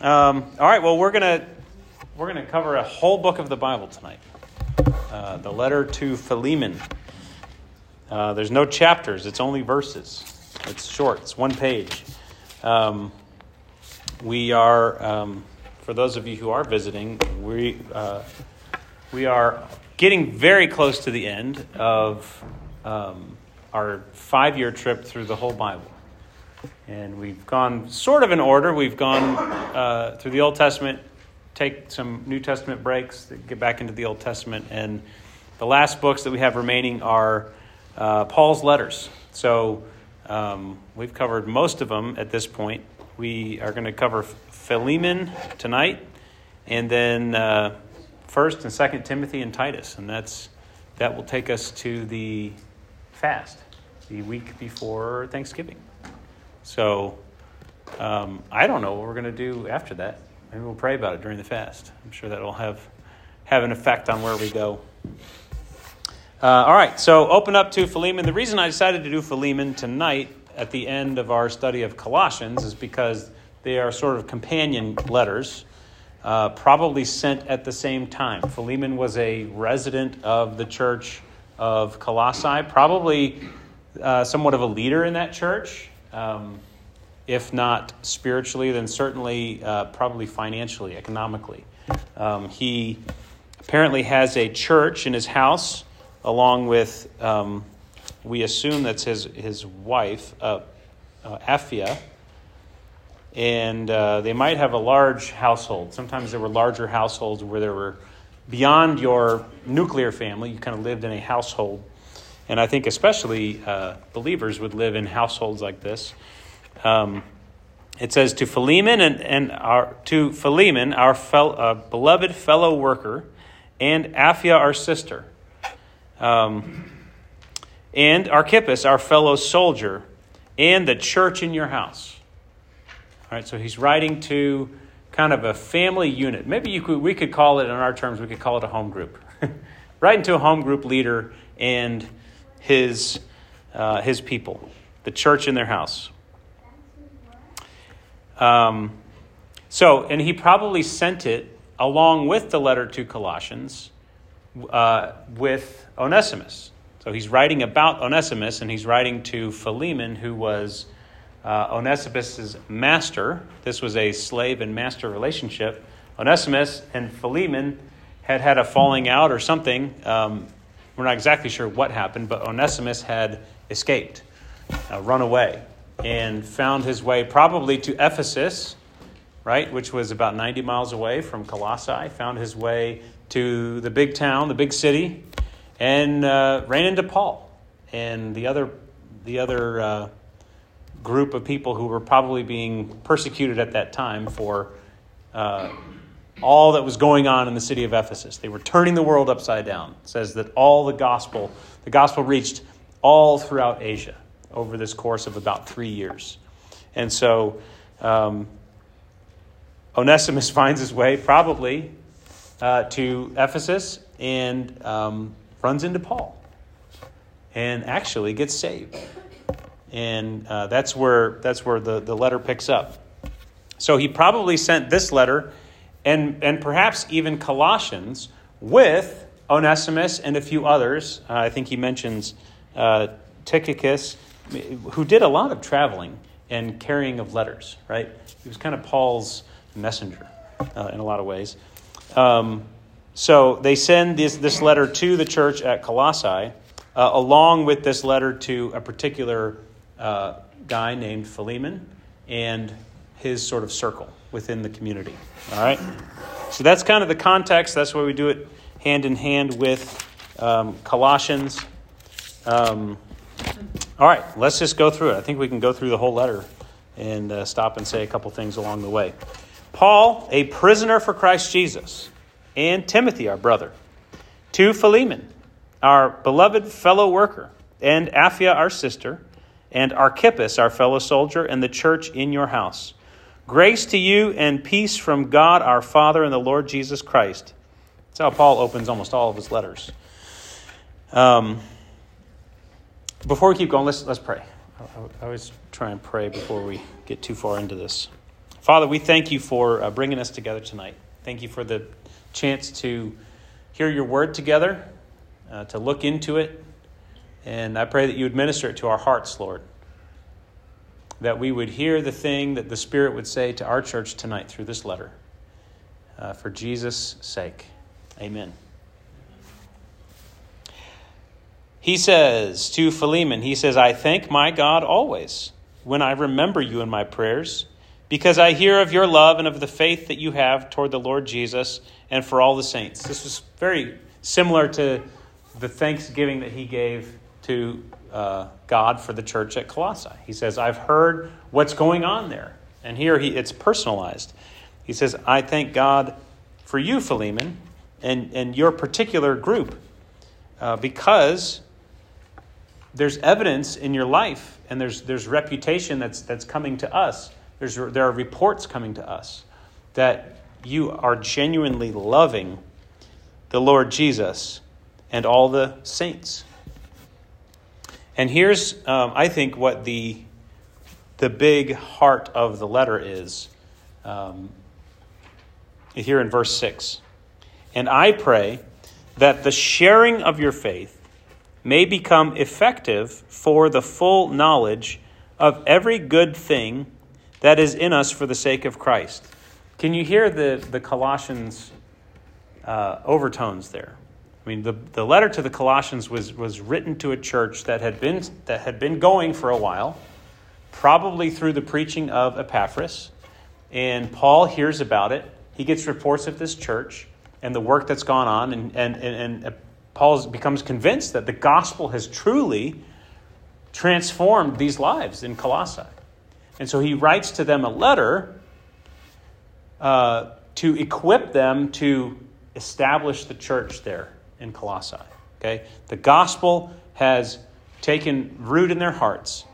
Um, all right. Well, we're gonna we're gonna cover a whole book of the Bible tonight. Uh, the letter to Philemon. Uh, there's no chapters. It's only verses. It's short. It's one page. Um, we are, um, for those of you who are visiting, we uh, we are getting very close to the end of um, our five-year trip through the whole Bible. And we've gone sort of in order. We've gone uh, through the Old Testament, take some New Testament breaks, get back into the Old Testament. And the last books that we have remaining are uh, Paul's letters. So um, we've covered most of them at this point. We are going to cover Philemon tonight, and then uh, First and Second Timothy and Titus, and that's that will take us to the fast, the week before Thanksgiving. So um, I don't know what we're going to do after that. Maybe we'll pray about it during the fast. I'm sure that will have have an effect on where we go. Uh, all right, so open up to Philemon. The reason I decided to do Philemon tonight at the end of our study of Colossians is because they are sort of companion letters, uh, probably sent at the same time. Philemon was a resident of the church of Colossae, probably uh, somewhat of a leader in that church. Um, if not spiritually, then certainly uh, probably financially, economically. Um, he apparently has a church in his house, along with, um, we assume that's his, his wife, uh, uh, Apphia. And uh, they might have a large household. Sometimes there were larger households where there were, beyond your nuclear family, you kind of lived in a household. And I think especially uh, believers would live in households like this. Um, it says to Philemon and, and our, to Philemon, our fel, uh, beloved fellow worker, and Apphia, our sister, um, and Archippus, our fellow soldier, and the church in your house. All right, so he's writing to kind of a family unit. Maybe could, we could call it, in our terms, we could call it a home group. writing to a home group leader and his, uh, his people, the church in their house. Um, so, and he probably sent it along with the letter to Colossians uh, with Onesimus. So he's writing about Onesimus, and he's writing to Philemon, who was uh, Onesimus's master. This was a slave and master relationship. Onesimus and Philemon had had a falling out or something. Um, we're not exactly sure what happened, but Onesimus had escaped, uh, run away, and found his way probably to Ephesus, right, which was about 90 miles away from Colossae, found his way to the big town, the big city, and uh, ran into Paul and the other, the other uh, group of people who were probably being persecuted at that time for uh, all that was going on in the city of Ephesus. They were turning the world upside down. It says that all the gospel, the gospel reached all throughout Asia over this course of about three years. And so um, Onesimus finds his way probably uh, to Ephesus and um, runs into Paul and actually gets saved. And uh, that's where, that's where the, the letter picks up. So he probably sent this letter and, and perhaps even Colossians with Onesimus and a few others. Uh, I think he mentions uh, Tychicus, who did a lot of traveling and carrying of letters, right? He was kind of Paul's messenger uh, in a lot of ways. Um, so they send this, this letter to the church at Colossae, uh, along with this letter to a particular uh, guy named Philemon and his sort of circle within the community. All right? So that's kind of the context. That's why we do it hand in hand with um, Colossians. Um, all right, let's just go through it. I think we can go through the whole letter and uh, stop and say a couple things along the way. Paul, a prisoner for Christ Jesus, and Timothy, our brother, to Philemon, our beloved fellow worker, and Apphia, our sister, and Archippus, our fellow soldier, and the church in your house. Grace to you and peace from God our Father and the Lord Jesus Christ. That's how Paul opens almost all of his letters. Um, before we keep going, let's, let's pray. I, always try and pray before we get too far into this. Father, we thank you for uh, bringing us together tonight. Thank you for the chance to hear your word together, uh, to look into it. And I pray that you would minister it to our hearts, Lord. That we would hear the thing that the Spirit would say to our church tonight through this letter. Uh, for Jesus' sake. Amen. He says to Philemon, he says, I thank my God always when I remember you in my prayers, because I hear of your love and of the faith that you have toward the Lord Jesus and for all the saints. This was very similar to the thanksgiving that he gave to uh, God for the church at Colossae. He says, I've heard what's going on there. And here he, it's personalized. He says, I thank God for you, Philemon, and, and your particular group, uh, because there's evidence in your life and there's, there's reputation that's, that's coming to us. There's, there are reports coming to us that you are genuinely loving the Lord Jesus and all the saints. And here's, um, I think, what the, the big heart of the letter is um, here in verse 6. And I pray that the sharing of your faith may become effective for the full knowledge of every good thing that is in us for the sake of Christ. Can you hear the, the Colossians uh, overtones there? I mean, the, the letter to the Colossians was, was written to a church that had, been, that had been going for a while, probably through the preaching of Epaphras. And Paul hears about it. He gets reports of this church and the work that's gone on. And, and, and, and Paul becomes convinced that the gospel has truly transformed these lives in Colossae. And so he writes to them a letter uh, to equip them to establish the church there in Colossae. Okay? The gospel has taken root in their hearts.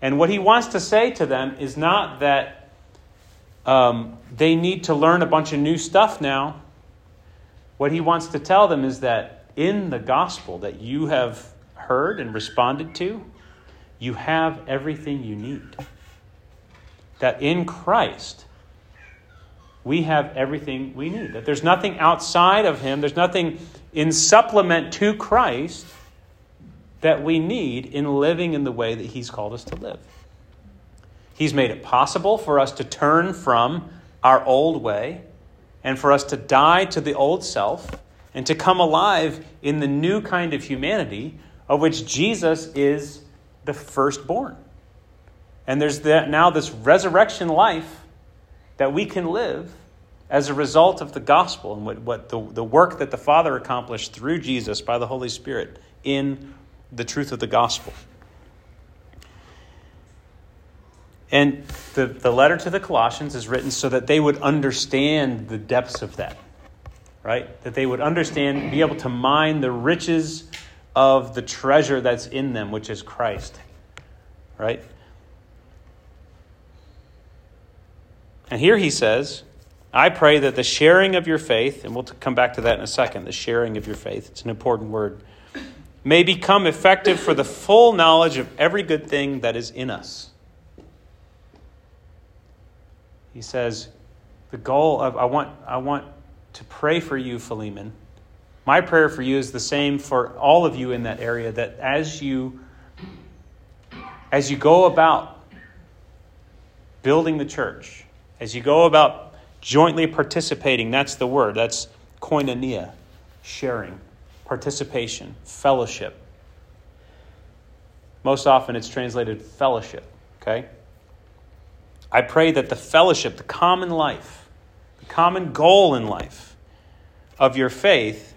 And what he wants to say to them is not that um, they need to learn a bunch of new stuff now. What he wants to tell them is that in the gospel that you have heard and responded to, you have everything you need. That in Christ, we have everything we need. That there's nothing outside of Him, there's nothing in supplement to Christ that we need in living in the way that He's called us to live. He's made it possible for us to turn from our old way and for us to die to the old self and to come alive in the new kind of humanity of which Jesus is the firstborn. And there's that, now this resurrection life that we can live as a result of the gospel and what, what the, the work that the Father accomplished through Jesus by the Holy Spirit in the truth of the gospel. And the, the letter to the Colossians is written so that they would understand the depths of that, right? That they would understand, be able to mine the riches of the treasure that's in them, which is Christ, right? And here he says, I pray that the sharing of your faith, and we'll come back to that in a second, the sharing of your faith, it's an important word, may become effective for the full knowledge of every good thing that is in us. He says, the goal of, I want, I want to pray for you, Philemon. My prayer for you is the same for all of you in that area, that as you, as you go about building the church, as you go about jointly participating, that's the word, that's koinonia, sharing, participation, fellowship. Most often it's translated fellowship, okay? I pray that the fellowship, the common life, the common goal in life of your faith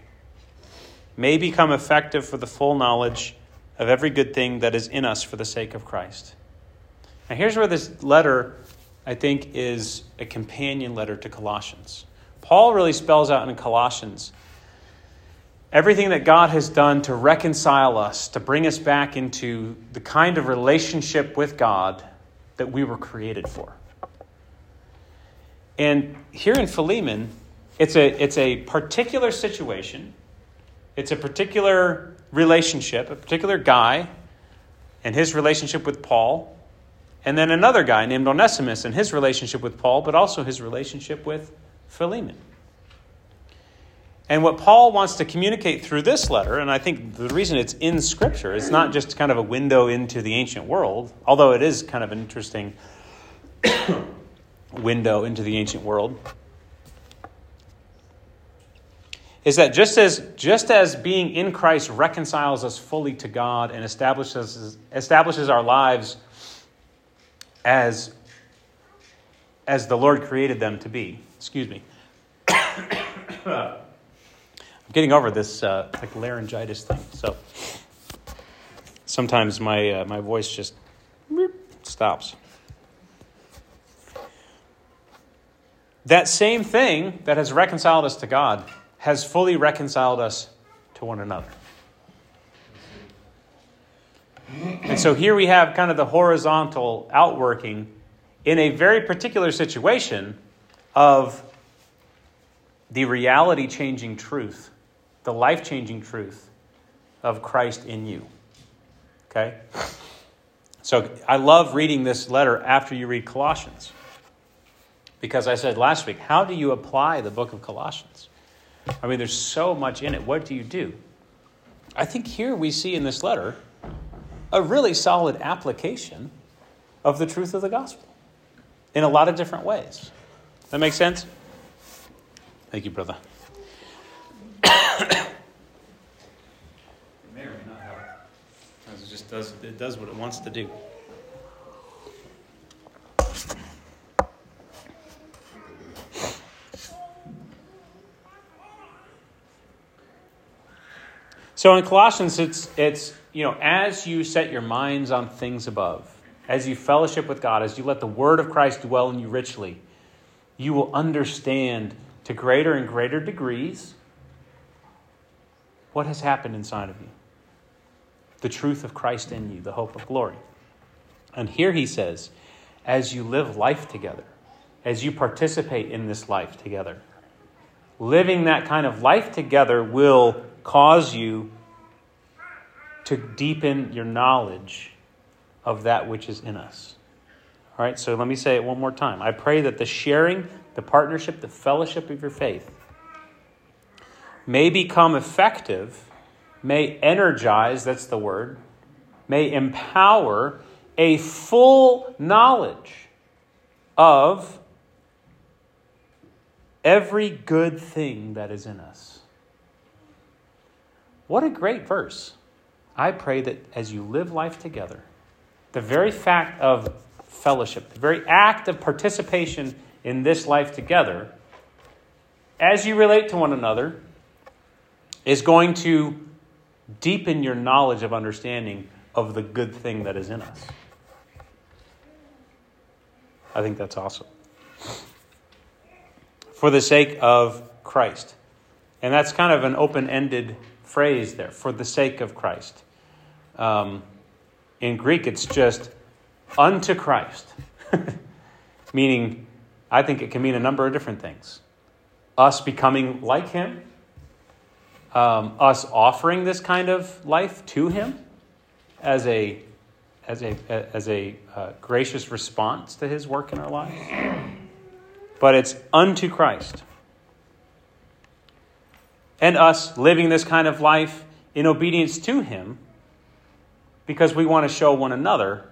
may become effective for the full knowledge of every good thing that is in us for the sake of Christ. Now, here's where this letter I think, is a companion letter to Colossians. Paul really spells out in Colossians everything that God has done to reconcile us, to bring us back into the kind of relationship with God that we were created for. And here in Philemon, it's a, it's a particular situation, it's a particular relationship, a particular guy and his relationship with Paul And then another guy named Onesimus and his relationship with Paul, but also his relationship with Philemon. And what Paul wants to communicate through this letter, and I think the reason it's in Scripture, it's not just kind of a window into the ancient world, although it is kind of an interesting window into the ancient world, is that just as, just as being in Christ reconciles us fully to God and establishes, establishes our lives as, as the Lord created them to be, excuse me. I'm getting over this uh, like laryngitis thing, so sometimes my uh, my voice just stops. That same thing that has reconciled us to God has fully reconciled us to one another. And so here we have kind of the horizontal outworking in a very particular situation of the reality changing truth the life changing truth of Christ in you. Okay? So I love reading this letter after you read Colossians. Because I said last week, how do you apply the book of Colossians? I mean, there's so much in it. What do you do? I think here we see in this letter a really solid application of the truth of the gospel in a lot of different ways. That makes sense? Thank you, brother. it just does, it does what it wants to do. So in Colossians, it's, it's, you know, as you set your minds on things above, as you fellowship with God, as you let the word of Christ dwell in you richly, you will understand to greater and greater degrees what has happened inside of you the truth of Christ in you, the hope of glory. And here he says, as you live life together, as you participate in this life together, living that kind of life together will cause you to deepen your knowledge of that which is in us. All right, so let me say it one more time. I pray that the sharing, the partnership, the fellowship of your faith may become effective may energize, that's the word, may empower a full knowledge of every good thing that is in us. What a great verse. I pray that as you live life together, the very fact of fellowship, the very act of participation in this life together, as you relate to one another, is going to deepen your knowledge of understanding of the good thing that is in us. I think that's awesome. For the sake of Christ. And that's kind of an open ended phrase there, for the sake of Christ. Um, in Greek, it's just unto Christ, meaning, I think it can mean a number of different things. Us becoming like Him, um, us offering this kind of life to Him as a as a as a uh, gracious response to His work in our lives, but it's unto Christ, and us living this kind of life in obedience to Him, because we want to show one another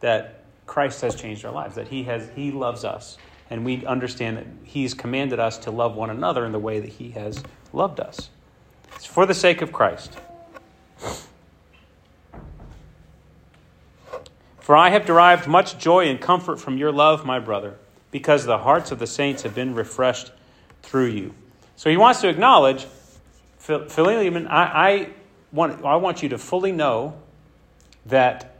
that Christ has changed our lives, that He has He loves us, and we understand that He's commanded us to love one another in the way that He has loved us. It's for the sake of Christ. For I have derived much joy and comfort from your love, my brother, because the hearts of the saints have been refreshed through you. So he wants to acknowledge, Philemon, I, I, want, I want you to fully know that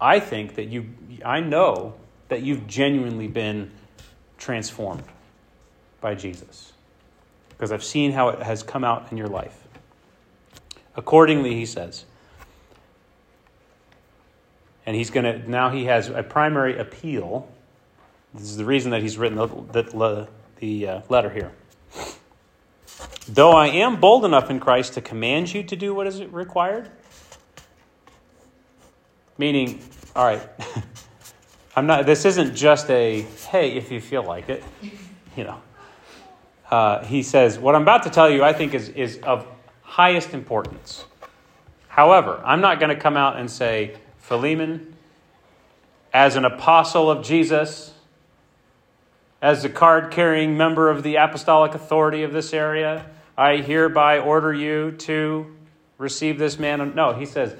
I think that you, I know that you've genuinely been transformed by Jesus because I've seen how it has come out in your life. Accordingly, he says, and he's going to, now he has a primary appeal. This is the reason that he's written the, the, the uh, letter here. Though I am bold enough in Christ to command you to do what is required, meaning, all right, I'm not. This isn't just a hey, if you feel like it, you know. Uh, he says, what I'm about to tell you, I think, is is of highest importance. However, I'm not going to come out and say, Philemon, as an apostle of Jesus, as a card carrying member of the apostolic authority of this area, I hereby order you to receive this man. No, he says,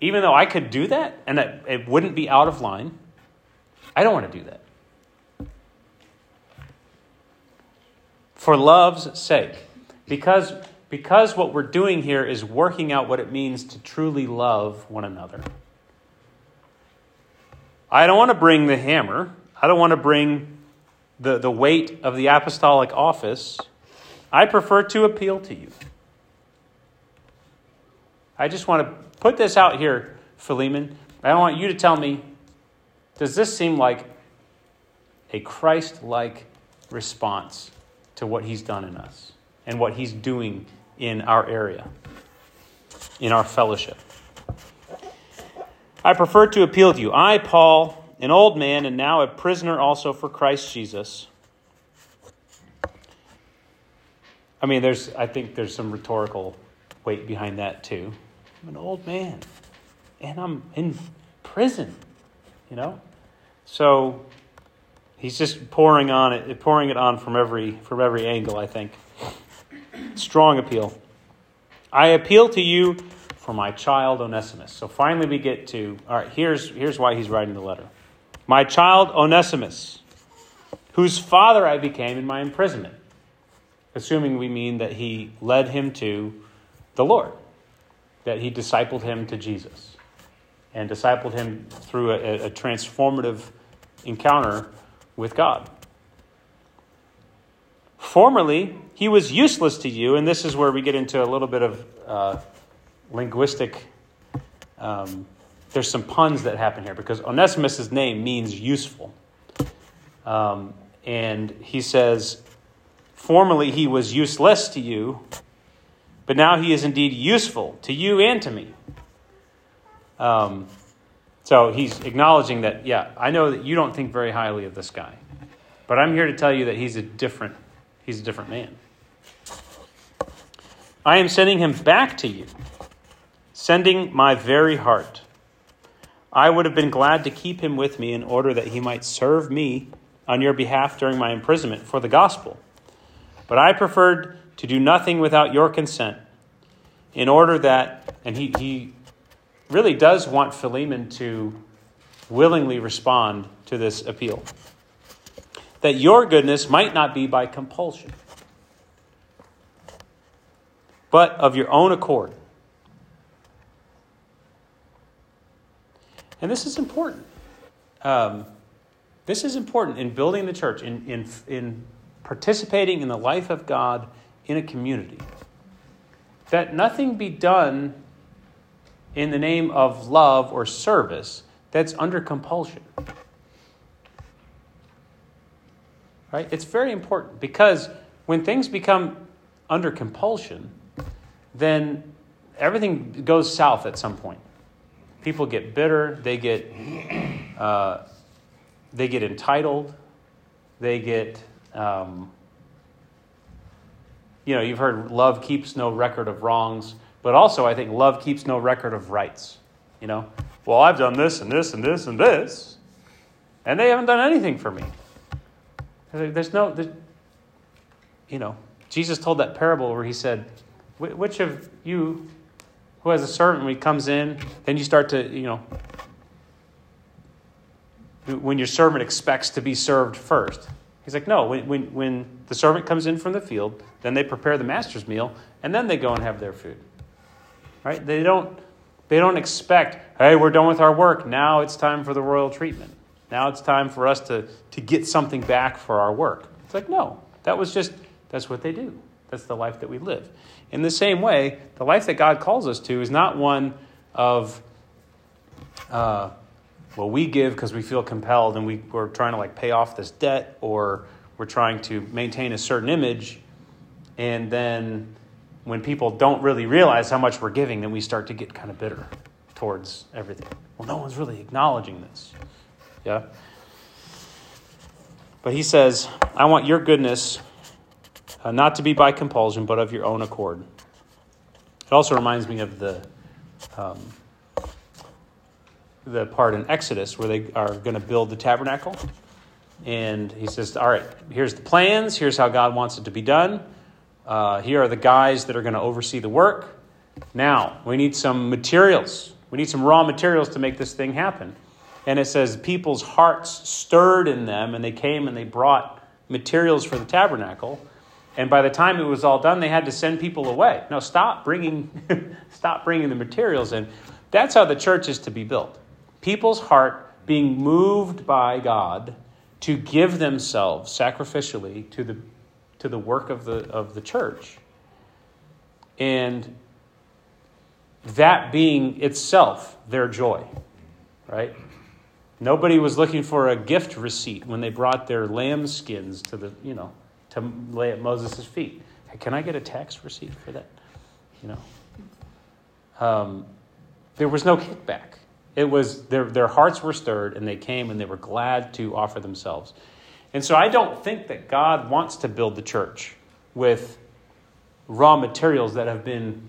even though I could do that and it, it wouldn't be out of line, I don't want to do that. For love's sake. Because, because what we're doing here is working out what it means to truly love one another. I don't want to bring the hammer. I don't want to bring the, the weight of the apostolic office. I prefer to appeal to you. I just want to put this out here, Philemon. I want you to tell me does this seem like a Christ like response to what he's done in us and what he's doing in our area, in our fellowship? I prefer to appeal to you. I, Paul, an old man and now a prisoner also for Christ Jesus. I mean, there's, I think there's some rhetorical weight behind that too. An old man and I'm in prison, you know? So he's just pouring on it, pouring it on from every from every angle, I think. Strong appeal. I appeal to you for my child Onesimus. So finally we get to all right, here's here's why he's writing the letter. My child Onesimus, whose father I became in my imprisonment. Assuming we mean that he led him to the Lord that he discipled him to Jesus and discipled him through a, a transformative encounter with God. Formerly, he was useless to you, and this is where we get into a little bit of uh, linguistic. Um, there's some puns that happen here because Onesimus' name means useful. Um, and he says, Formerly he was useless to you, but now he is indeed useful to you and to me. Um, so he's acknowledging that, yeah, I know that you don't think very highly of this guy, but I'm here to tell you that he's a different, he's a different man. I am sending him back to you, sending my very heart. I would have been glad to keep him with me in order that he might serve me on your behalf during my imprisonment for the gospel. But I preferred to do nothing without your consent, in order that, and he, he really does want Philemon to willingly respond to this appeal, that your goodness might not be by compulsion, but of your own accord. And this is important. Um, this is important in building the church, in, in, in participating in the life of God in a community. That nothing be done in the name of love or service that's under compulsion. Right? It's very important because when things become under compulsion, then everything goes south at some point. People get bitter, they get, uh, they get entitled, they get um, you know, you've heard love keeps no record of wrongs, but also I think love keeps no record of rights. You know, well, I've done this and this and this and this, and they haven't done anything for me. There's no, there's, you know, Jesus told that parable where he said, which of you who has a servant when he comes in, then you start to, you know, when your servant expects to be served first. He's like, no, when, when, when the servant comes in from the field, then they prepare the master's meal, and then they go and have their food. Right? They don't, they don't expect, hey, we're done with our work. Now it's time for the royal treatment. Now it's time for us to, to get something back for our work. It's like, no, that was just, that's what they do. That's the life that we live. In the same way, the life that God calls us to is not one of, uh, well, we give because we feel compelled and we, we're trying to like pay off this debt or we're trying to maintain a certain image. And then when people don't really realize how much we're giving, then we start to get kind of bitter towards everything. Well, no one's really acknowledging this. Yeah? But he says, I want your goodness uh, not to be by compulsion, but of your own accord. It also reminds me of the. Um, the part in Exodus where they are going to build the tabernacle. And he says, All right, here's the plans. Here's how God wants it to be done. Uh, here are the guys that are going to oversee the work. Now, we need some materials. We need some raw materials to make this thing happen. And it says, People's hearts stirred in them, and they came and they brought materials for the tabernacle. And by the time it was all done, they had to send people away. No, stop bringing, stop bringing the materials in. That's how the church is to be built people's heart being moved by God to give themselves sacrificially to the, to the work of the, of the church. And that being itself their joy, right? Nobody was looking for a gift receipt when they brought their lamb skins to the, you know, to lay at Moses' feet. Hey, can I get a tax receipt for that? You know, um, there was no kickback. It was their, their hearts were stirred and they came and they were glad to offer themselves. And so I don't think that God wants to build the church with raw materials that have been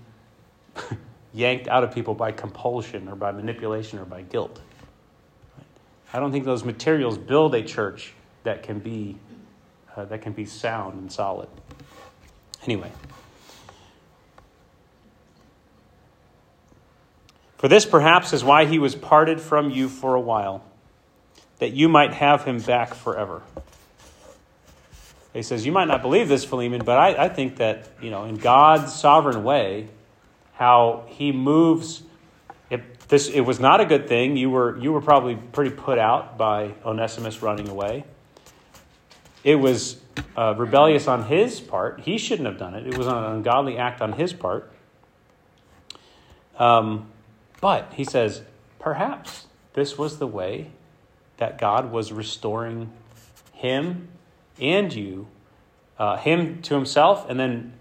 yanked out of people by compulsion or by manipulation or by guilt. I don't think those materials build a church that can be uh, that can be sound and solid. Anyway, For this perhaps is why he was parted from you for a while, that you might have him back forever. He says, You might not believe this, Philemon, but I, I think that, you know, in God's sovereign way, how he moves it, this, it was not a good thing. You were, you were probably pretty put out by Onesimus running away. It was uh, rebellious on his part. He shouldn't have done it. It was an ungodly act on his part. Um, but he says, perhaps this was the way that God was restoring him and you, uh, him to himself, and then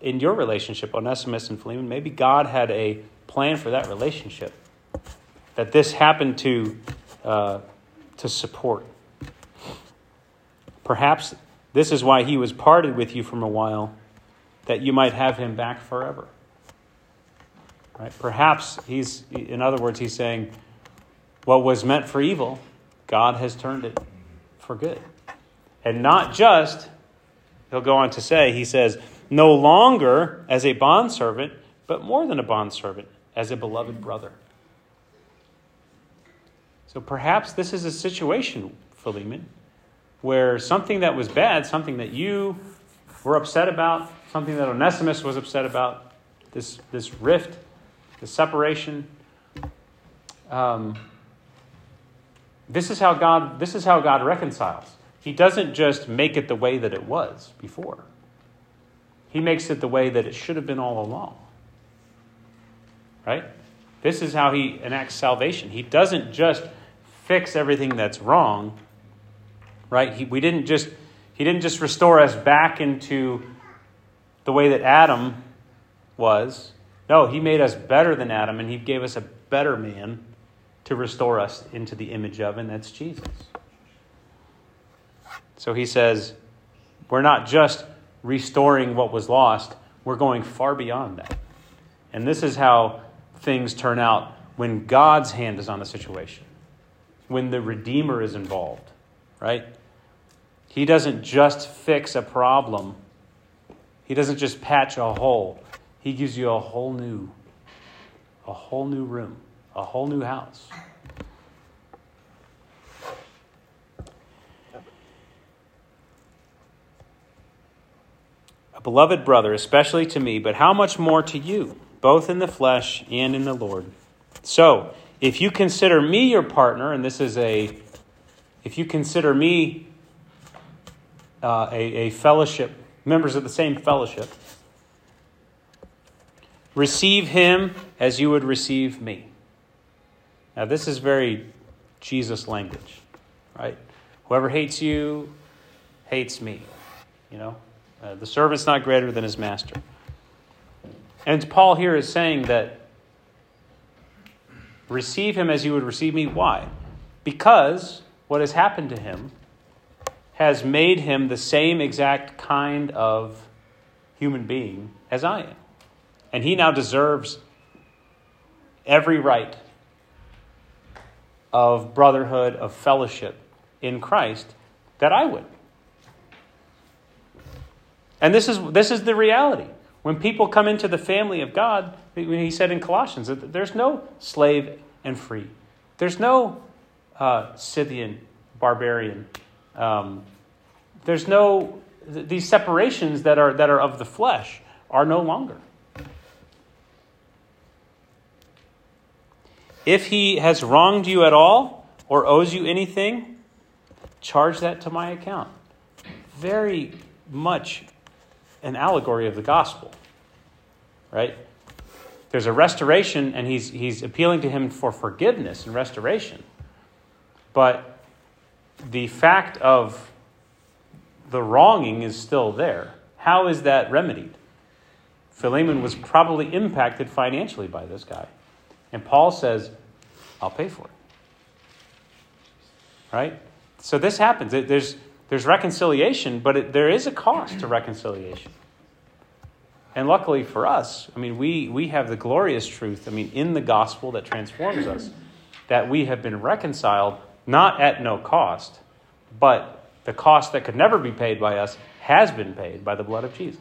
in your relationship, Onesimus and Philemon, maybe God had a plan for that relationship that this happened to uh, to support. Perhaps this is why he was parted with you from a while, that you might have him back forever. Right? Perhaps he's, in other words, he's saying, what was meant for evil, God has turned it for good. And not just, he'll go on to say, he says, no longer as a bondservant, but more than a bondservant, as a beloved brother. So perhaps this is a situation, Philemon, where something that was bad, something that you were upset about, something that Onesimus was upset about, this, this rift, the separation. Um, this is how God. This is how God reconciles. He doesn't just make it the way that it was before. He makes it the way that it should have been all along. Right? This is how he enacts salvation. He doesn't just fix everything that's wrong. Right? He, we didn't just he didn't just restore us back into the way that Adam was. No, he made us better than Adam, and he gave us a better man to restore us into the image of, and that's Jesus. So he says, we're not just restoring what was lost, we're going far beyond that. And this is how things turn out when God's hand is on the situation, when the Redeemer is involved, right? He doesn't just fix a problem, He doesn't just patch a hole. He gives you a whole new, a whole new room, a whole new house. A beloved brother, especially to me, but how much more to you, both in the flesh and in the Lord. So, if you consider me your partner, and this is a, if you consider me uh, a, a fellowship, members of the same fellowship, Receive him as you would receive me. Now, this is very Jesus language, right? Whoever hates you hates me. You know, uh, the servant's not greater than his master. And Paul here is saying that receive him as you would receive me. Why? Because what has happened to him has made him the same exact kind of human being as I am. And he now deserves every right of brotherhood, of fellowship in Christ that I would. And this is, this is the reality. When people come into the family of God, he said in Colossians that there's no slave and free, there's no uh, Scythian, barbarian. Um, there's no, these separations that are, that are of the flesh are no longer. If he has wronged you at all or owes you anything, charge that to my account. Very much an allegory of the gospel, right? There's a restoration, and he's, he's appealing to him for forgiveness and restoration. But the fact of the wronging is still there. How is that remedied? Philemon was probably impacted financially by this guy. And Paul says, I'll pay for it. Right? So this happens. There's, there's reconciliation, but it, there is a cost to reconciliation. And luckily for us, I mean, we, we have the glorious truth, I mean, in the gospel that transforms us, that we have been reconciled not at no cost, but the cost that could never be paid by us has been paid by the blood of Jesus.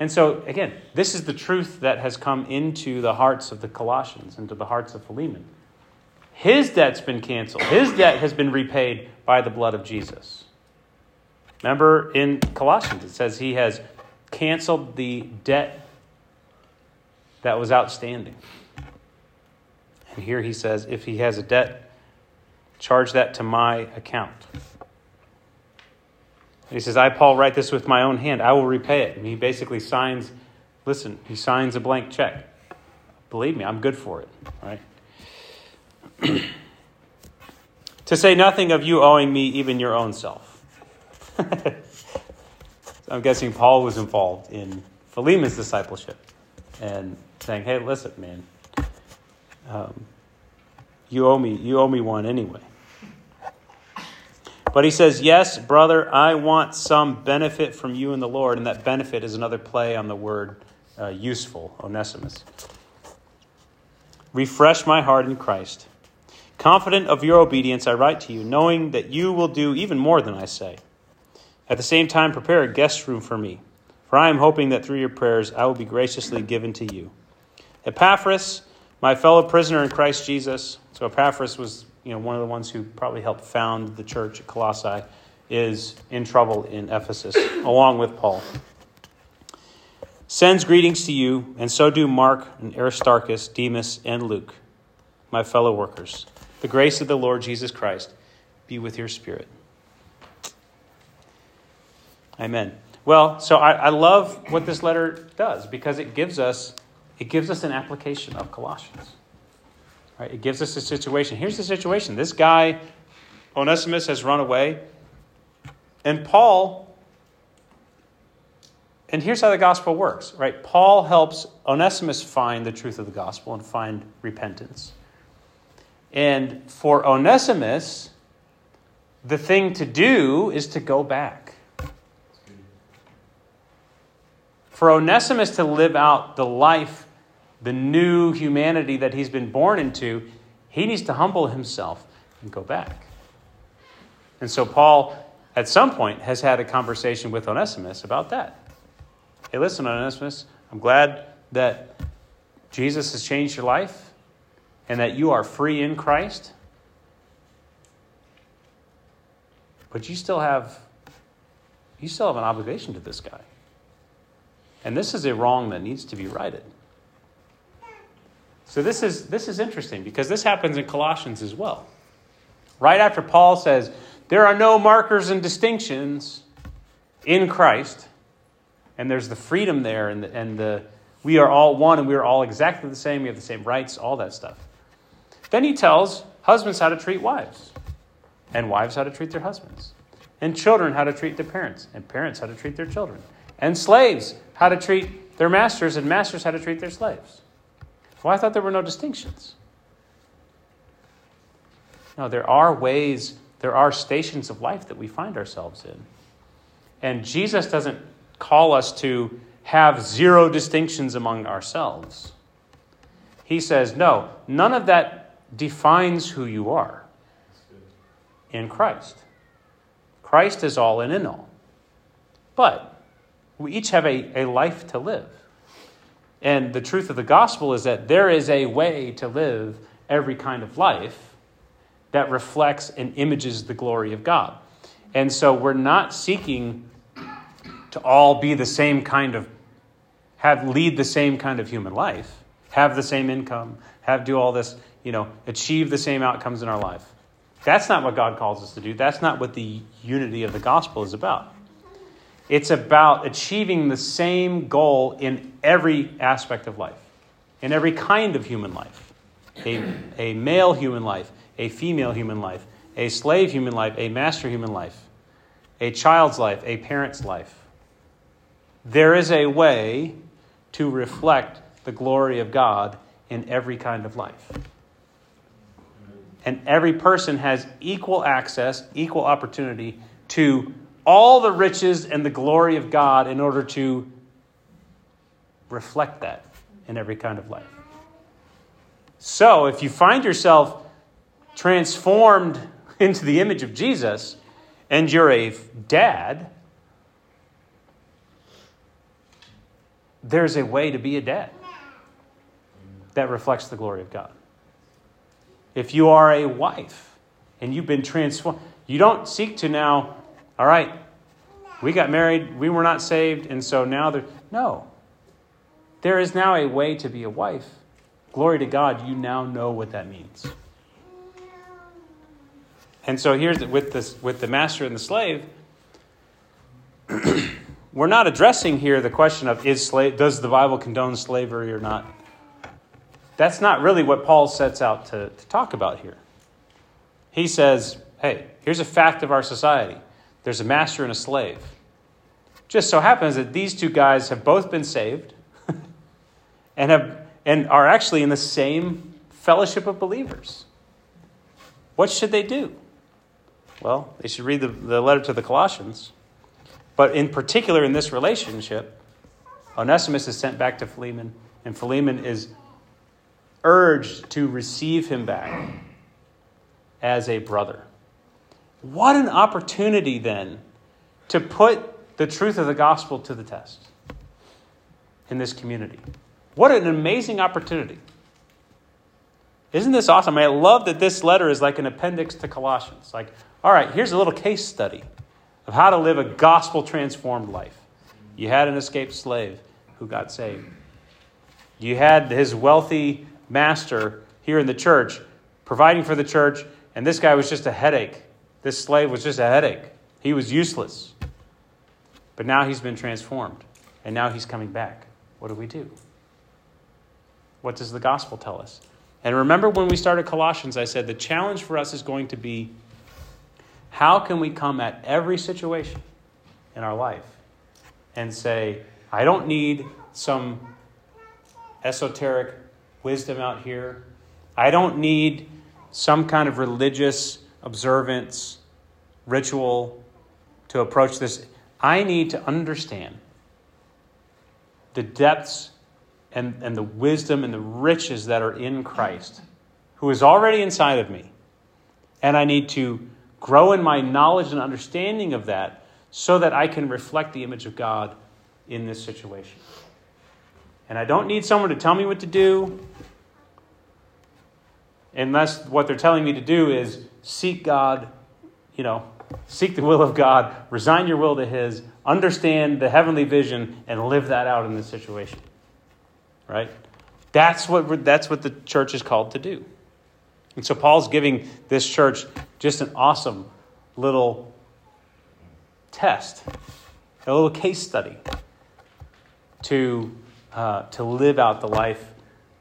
And so, again, this is the truth that has come into the hearts of the Colossians, into the hearts of Philemon. His debt's been canceled, his debt has been repaid by the blood of Jesus. Remember in Colossians, it says he has canceled the debt that was outstanding. And here he says, if he has a debt, charge that to my account. He says, I, Paul, write this with my own hand. I will repay it. And he basically signs, listen, he signs a blank check. Believe me, I'm good for it, right? to say nothing of you owing me even your own self. I'm guessing Paul was involved in Philemon's discipleship and saying, "Hey, listen, man, um, you owe me. You owe me one anyway." But he says, "Yes, brother, I want some benefit from you in the Lord," and that benefit is another play on the word uh, "useful." Onesimus. Refresh my heart in Christ. Confident of your obedience, I write to you, knowing that you will do even more than I say. At the same time, prepare a guest room for me, for I am hoping that through your prayers I will be graciously given to you. Epaphras, my fellow prisoner in Christ Jesus, so Epaphras was you know, one of the ones who probably helped found the church at Colossae, is in trouble in Ephesus, along with Paul. Sends greetings to you, and so do Mark and Aristarchus, Demas, and Luke, my fellow workers. The grace of the Lord Jesus Christ be with your spirit. Amen. Well, so I, I love what this letter does because it gives us it gives us an application of Colossians. Right? It gives us a situation. Here's the situation. This guy, Onesimus, has run away. And Paul, and here's how the gospel works, right? Paul helps Onesimus find the truth of the gospel and find repentance. And for Onesimus, the thing to do is to go back. For Onesimus to live out the life, the new humanity that he's been born into, he needs to humble himself and go back. And so Paul, at some point, has had a conversation with Onesimus about that. Hey, listen, Onesimus, I'm glad that Jesus has changed your life and that you are free in Christ. But you still have you still have an obligation to this guy. And this is a wrong that needs to be righted. So this is this is interesting because this happens in Colossians as well. Right after Paul says, there are no markers and distinctions in Christ, and there's the freedom there, and the, and the we are all one, and we are all exactly the same. We have the same rights, all that stuff. Then he tells husbands how to treat wives, and wives how to treat their husbands, and children how to treat their parents, and parents how to treat their children, and slaves how to treat their masters, and masters how to treat their slaves. Well, I thought there were no distinctions. No, there are ways, there are stations of life that we find ourselves in. And Jesus doesn't call us to have zero distinctions among ourselves. He says, no, none of that defines who you are in Christ. Christ is all and in all. But we each have a, a life to live. And the truth of the gospel is that there is a way to live every kind of life that reflects and images the glory of God. And so we're not seeking to all be the same kind of have lead the same kind of human life, have the same income, have do all this, you know, achieve the same outcomes in our life. That's not what God calls us to do. That's not what the unity of the gospel is about. It's about achieving the same goal in every aspect of life, in every kind of human life a, a male human life, a female human life, a slave human life, a master human life, a child's life, a parent's life. There is a way to reflect the glory of God in every kind of life. And every person has equal access, equal opportunity to all the riches and the glory of God in order to reflect that in every kind of life. So, if you find yourself transformed into the image of Jesus and you're a dad, there's a way to be a dad that reflects the glory of God. If you are a wife and you've been transformed, you don't seek to now all right, we got married, we were not saved, and so now there. No. There is now a way to be a wife. Glory to God, you now know what that means. And so here's with this with the master and the slave. we're not addressing here the question of is slave does the Bible condone slavery or not. That's not really what Paul sets out to, to talk about here. He says, hey, here's a fact of our society. There's a master and a slave. Just so happens that these two guys have both been saved and, have, and are actually in the same fellowship of believers. What should they do? Well, they should read the, the letter to the Colossians. But in particular, in this relationship, Onesimus is sent back to Philemon, and Philemon is urged to receive him back as a brother. What an opportunity then to put the truth of the gospel to the test in this community. What an amazing opportunity. Isn't this awesome? I, love that this letter is like an appendix to Colossians. Like, all right, here's a little case study of how to live a gospel transformed life. You had an escaped slave who got saved. You had his wealthy master here in the church providing for the church, and this guy was just a headache this slave was just a headache. He was useless. But now he's been transformed, and now he's coming back. What do we do? What does the gospel tell us? And remember when we started Colossians, I said the challenge for us is going to be how can we come at every situation in our life and say, I don't need some esoteric wisdom out here. I don't need some kind of religious observance, ritual to approach this. I need to understand the depths and, and the wisdom and the riches that are in Christ, who is already inside of me. And I need to grow in my knowledge and understanding of that so that I can reflect the image of God in this situation. And I don't need someone to tell me what to do unless what they're telling me to do is seek God, you know, seek the will of God, resign your will to His, understand the heavenly vision, and live that out in this situation. Right? That's what, that's what the church is called to do. And so Paul's giving this church just an awesome little test, a little case study to, uh, to live out the life,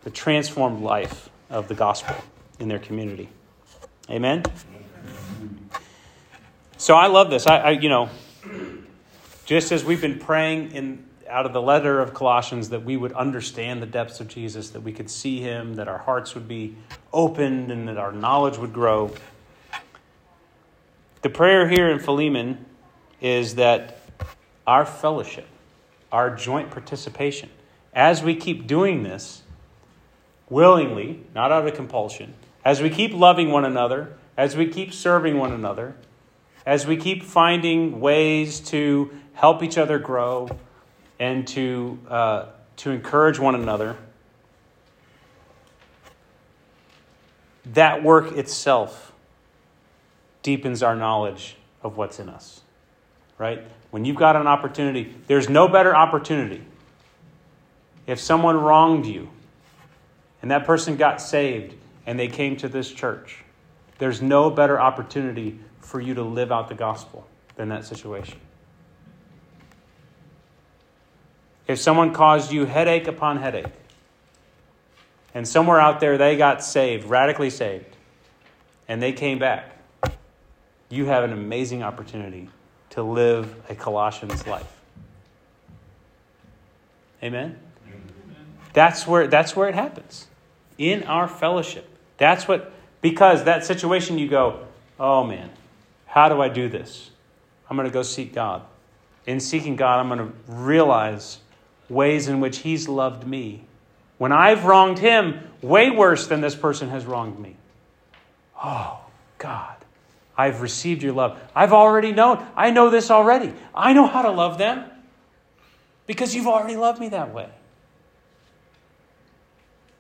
the transformed life of the gospel in their community. Amen? So I love this. I, I, you know, just as we've been praying in out of the letter of Colossians that we would understand the depths of Jesus, that we could see him, that our hearts would be opened, and that our knowledge would grow. The prayer here in Philemon is that our fellowship, our joint participation, as we keep doing this willingly, not out of compulsion, as we keep loving one another, as we keep serving one another, as we keep finding ways to help each other grow and to, uh, to encourage one another, that work itself deepens our knowledge of what's in us. Right? When you've got an opportunity, there's no better opportunity. If someone wronged you and that person got saved and they came to this church, there's no better opportunity for you to live out the gospel than that situation. If someone caused you headache upon headache, and somewhere out there they got saved, radically saved, and they came back, you have an amazing opportunity to live a Colossians life. Amen? That's where, that's where it happens. In our fellowship. That's what, because that situation you go, oh man, how do I do this? I'm going to go seek God. In seeking God, I'm going to realize ways in which He's loved me. When I've wronged Him, way worse than this person has wronged me. Oh, God. I've received your love. I've already known. I know this already. I know how to love them because you've already loved me that way.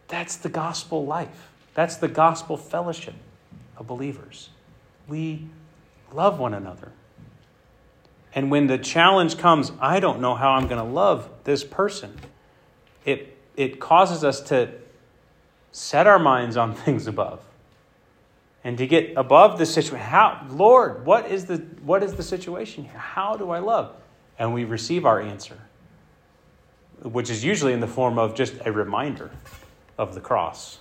That's the gospel life. That's the gospel fellowship of believers. We love one another. And when the challenge comes, I don't know how I'm going to love this person, it, it causes us to set our minds on things above and to get above the situation. How, Lord, what is the what is the situation here? How do I love? And we receive our answer, which is usually in the form of just a reminder of the cross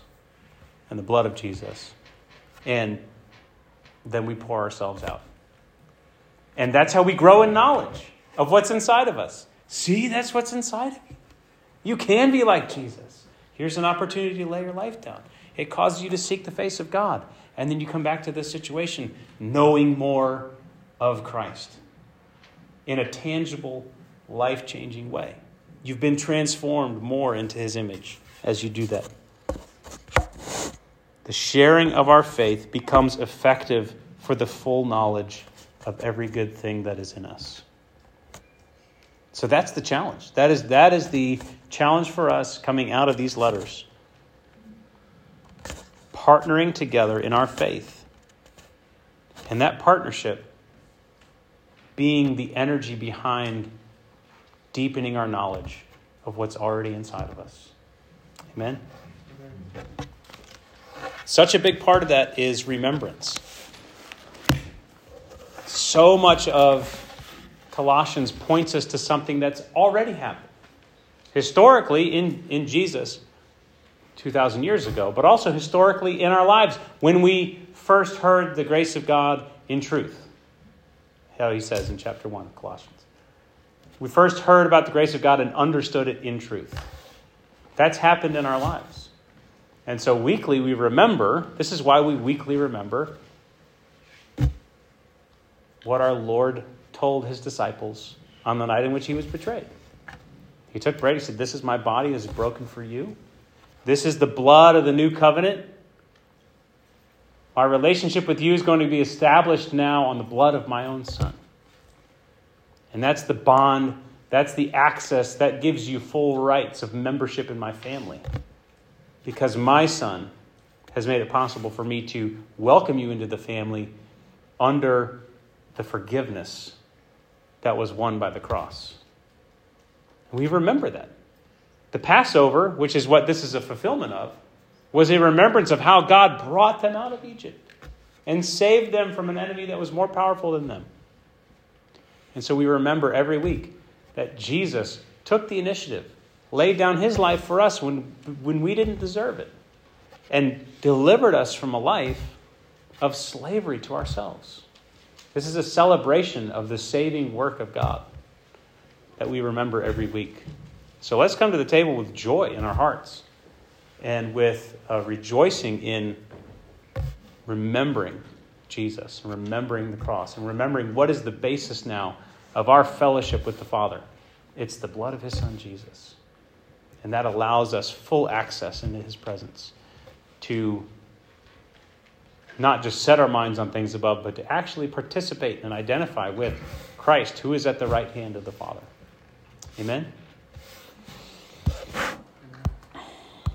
and the blood of Jesus. And then we pour ourselves out. And that's how we grow in knowledge of what's inside of us. See, that's what's inside of you. You can be like Jesus. Here's an opportunity to lay your life down. It causes you to seek the face of God. And then you come back to this situation knowing more of Christ in a tangible, life changing way. You've been transformed more into his image as you do that. The sharing of our faith becomes effective for the full knowledge of every good thing that is in us. So that's the challenge. That is, that is the challenge for us coming out of these letters partnering together in our faith. And that partnership being the energy behind deepening our knowledge of what's already inside of us. Amen? Such a big part of that is remembrance. So much of Colossians points us to something that's already happened. Historically, in, in Jesus, 2,000 years ago, but also historically in our lives when we first heard the grace of God in truth. How he says in chapter 1 of Colossians. We first heard about the grace of God and understood it in truth. That's happened in our lives. And so weekly we remember, this is why we weekly remember what our Lord told his disciples on the night in which he was betrayed. He took bread, he said, This is my body, is broken for you. This is the blood of the new covenant. My relationship with you is going to be established now on the blood of my own son. And that's the bond, that's the access that gives you full rights of membership in my family. Because my son has made it possible for me to welcome you into the family under the forgiveness that was won by the cross. we remember that. The Passover, which is what this is a fulfillment of, was a remembrance of how God brought them out of Egypt and saved them from an enemy that was more powerful than them. And so we remember every week that Jesus took the initiative, laid down his life for us when, when we didn't deserve it, and delivered us from a life of slavery to ourselves. This is a celebration of the saving work of God that we remember every week. So let's come to the table with joy in our hearts and with uh, rejoicing in remembering Jesus, remembering the cross, and remembering what is the basis now of our fellowship with the Father. It's the blood of His Son, Jesus. And that allows us full access into His presence to not just set our minds on things above, but to actually participate and identify with Christ, who is at the right hand of the Father. Amen?